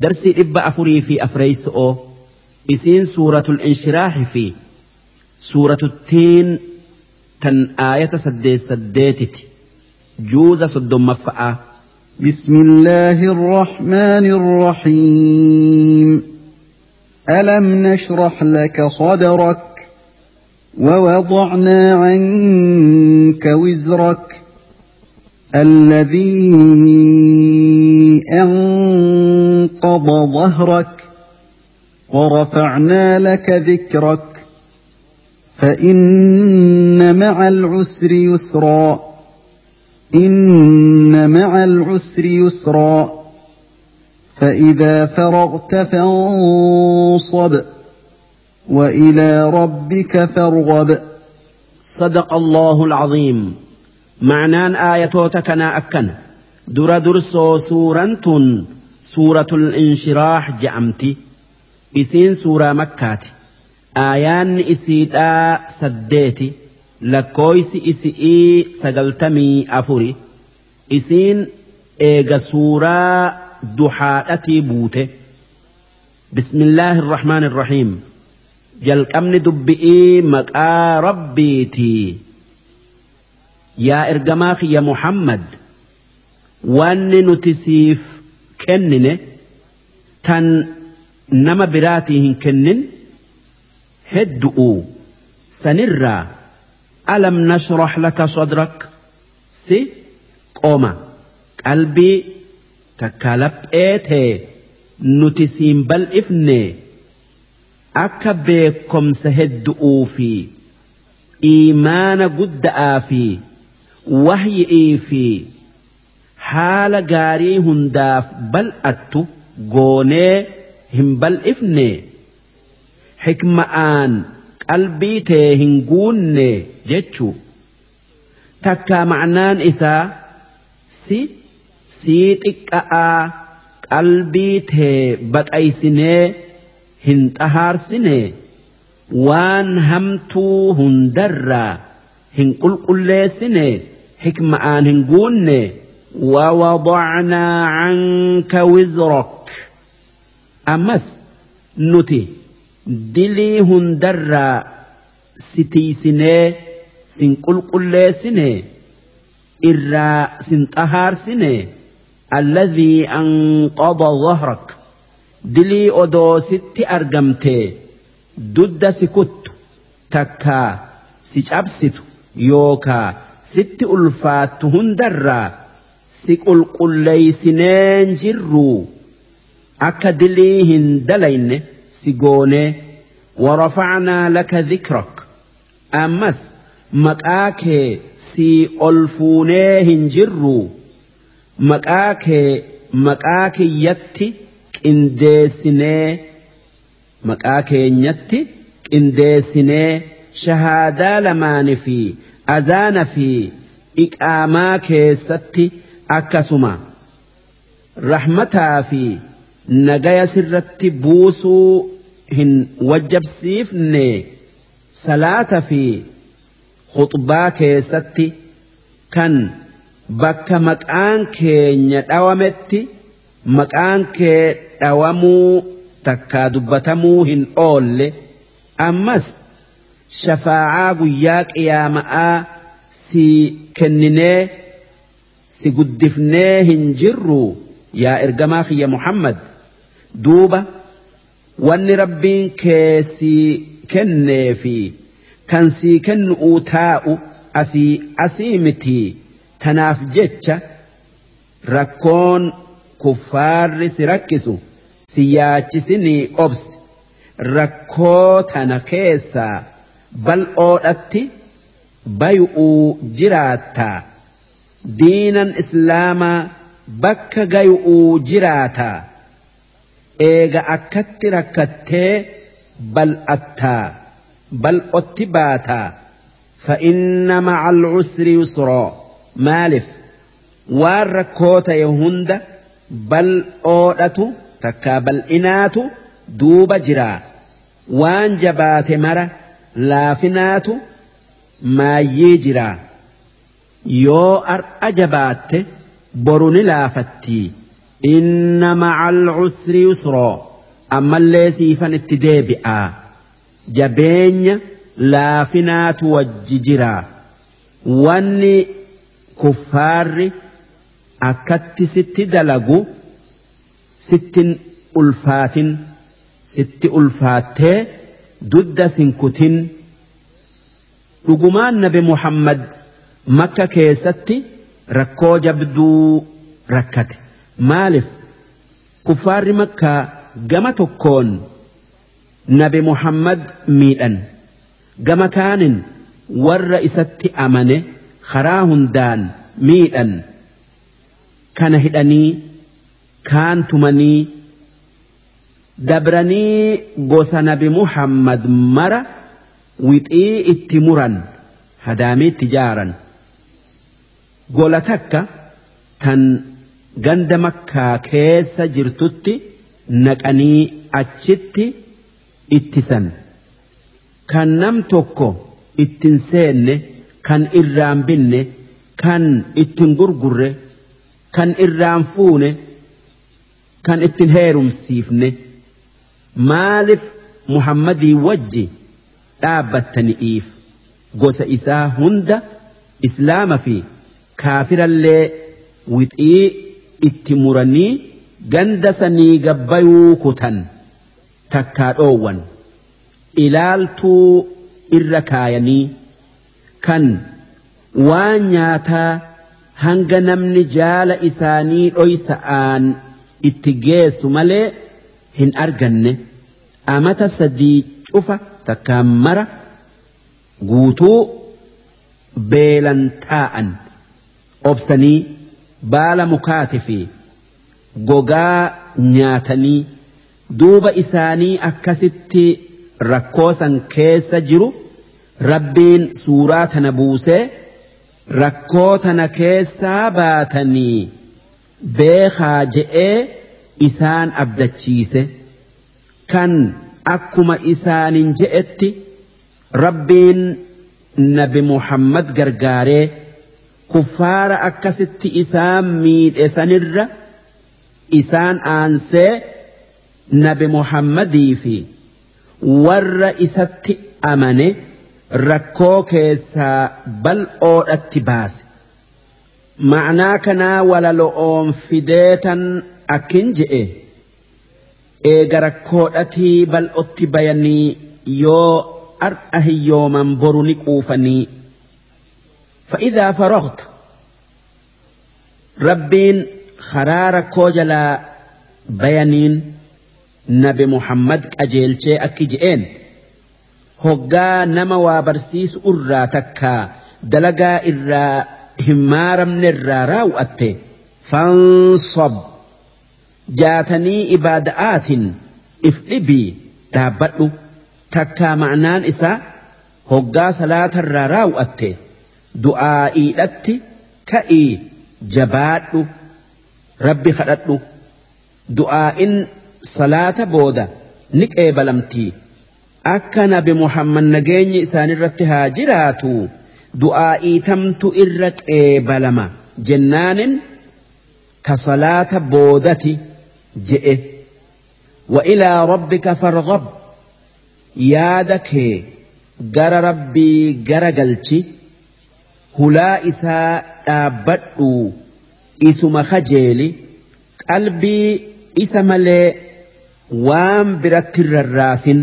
درس إبا أفري في أفريس أو إسين سورة الانشراح في سورة التين تن آية سدي سديتت جوز سد مفأة بسم الله الرحمن الرحيم. ألم نشرح لك صدرك ووضعنا عنك وزرك الذي أنقض ظهرك ورفعنا لك ذكرك فإن مع العسر يسرا إن مع العسر يسرا فإذا فرغت فانصب وإلى ربك فارغب. صدق الله العظيم. معنان آياتك أنا أكن. در درسو سورة سورة الانشراح جأمتي. إسين سورة مكات آيان إسيدا سديتي. لكويس إسئي سقلتمي أفري إسين إيغا سورة دحاءتي بوته. بسم الله الرحمن الرحيم. jalqabni dubbi'ii maqaa rabbiiti yaa ergamaa kiyya muhammad wanni nuti siif kennine tan nama biraatii hin kennin heddu'u sanirraa alam nashrah laka sadrak si qoma qalbii takka laphee tee nuti siin bal'ifne akka beekomsa heddu'uu fi iimaana gudda'aa fi wahyi'ii fi haala gaarii hundaaf bal'attu goonee hin bal'ifne hikma'aan qalbii tee hin guunne jechuu takkaa ma'naan isaa si sii xiqqa'aa qalbii tee baqaysinee hin xahaarsine waan hamtuu hundarraa hin qulqulleessine hikma'aan hin guunne ووضعنا عنك وزرك أمس نتي دلي هندرا ستيسني سن قل قل سني إرا سن طهار سني الذي أنقض ظهرك dilii odoo sitti argamtee dudda si kuttu takkaa si cabsitu yookaa sitti ulfaattu hundarraa si qulqulleeysineen jirru. Akka dilii hin dalayne si goonee warafacnaa laka dhikrak. Ammas maqaa kee si olfuunee hin jirru. Maqaa kee maqaa kiyyatti qindeessinee maqaa keenyatti qindeessinee shahaadaa lamaanii fi azaana fi iqaamaa keessatti akkasuma rahmataa fi nagaya sirratti buusuu hin wajjabsiifne salaata fi khuxbaa keessatti kan bakka maqaan keenya dhawametti maqaan kee dhawamuu takkaa dubbatamuu hin oolle ammas shafaacaa guyyaa qiyaama'aa si kenninee si guddifnee hin jirru. Yaa ergamaa kiyya muhammad duuba wanni rabbiin kee si kennee fi kan sii kennu'uu taa'u asii asii miti. Tanaaf jecha rakkoon kuffaarri si rakkisu si yaachisinii obsi. Rakkoo tana keessaa bal'oodhatti bayu'uu jiraattaa diinan islaamaa bakka gayu'uu jiraataa eega akkatti rakkattee bal'attaa bal'otti baataa فإن مع العسر يسرا مالف waan rakkoo ta'e hunda bal'oodhatu takkaa bal'inaatu duuba jiraa waan jabaate mara laafinaatu maayyii jiraa yoo ar'a jabaatte boru ni laafattii inna ma'al cusri yusroo ammallee siifan itti deebi'aa jabeenya laafinaatu wajji jiraa wanni kuffaarri akkatti sitti dalagu sittin ulfaatin sitti ulfaattee dudda sinkutin dhugumaan nabi muhammad makka keessatti rakkoo jabduu rakkate. Maaliif? Kuffaarri makkaa gama tokkoon nabi muhammad miidhan. Gama kaanin warra isatti amane karaa hundaan miidhan. Kana hidhanii kaan tumanii dabranii gosa nabi muhammad mara wixii itti muran hadaamiitti jaaran. Gola takka tan ganda makkaa keessa jirtutti naqanii achitti ittisan kan nam tokko ittin seenne kan irraan binne kan ittin gurgurre kan irraan fuune kan ittin heerumsiifne maaliif muhammadii wajji dhaabbattani'iif gosa isaa hunda islaama fi kaafirallee wixii itti muranii ganda sanii gabbayuu kutan takkaa dhoowwan ilaaltuu irra kaayanii kan waan nyaataa hanga namni jaala isaanii dhoysa'aan itti geessu malee hin arganne. Amata sadii cufa takkaan mara guutuu beelan taa'an obsanii baala mukaati fi gogaa nyaatanii duuba isaanii akkasitti rakkoosan keessa jiru. Rabbiin suuraa tana buusee rakkoo tana keessaa baatanii beekaa je'ee isaan abdachiise kan akkuma isaanin je'etti rabbiin nabi muhammad gargaaree kuffaara akkasitti isaan miidhe sanirra isaan aansee nabi muhammadii fi warra isatti amane rakkoo keessaa bal'oodhatti baase ma'anaa kanaa walalo'oon fideetan akkin je'e. Eega rakkoodhatii bal'otti bayanii yoo har'a hiyyooman boru ni quufanii. Fa'idaa faroogta rabbiin karaa rakkoo jalaa bayaniin nabi muhammad qajeelchee akki je'een. Hoggaa nama waa barsiisu irraa takkaa dalagaa irraa hin maaramne irraa raawwatte. Fansob jaatanii ibaada'aatiin if dhibii dhaabbadhu. Takkaa ma'naan isaa hoggaa salaatarraa raawwatte du'aa'iidhatti ka'ii jabaadhu. Rabbi kadhadhu du'aa'in salaata booda ni qeebalamtii akka nabi muhammad nageenyi isaanirratti haa jiraatu du'aa'iitamtu irra qeebalama jennaanin ka salaata boodati. je'e. Wa ilaa rabbika farghab. Yaada kee gara rabbii gara galchi. Hulaa isaa dhaabbadhu isuma kajeeli qalbii isa malee waan biratti rarraasin.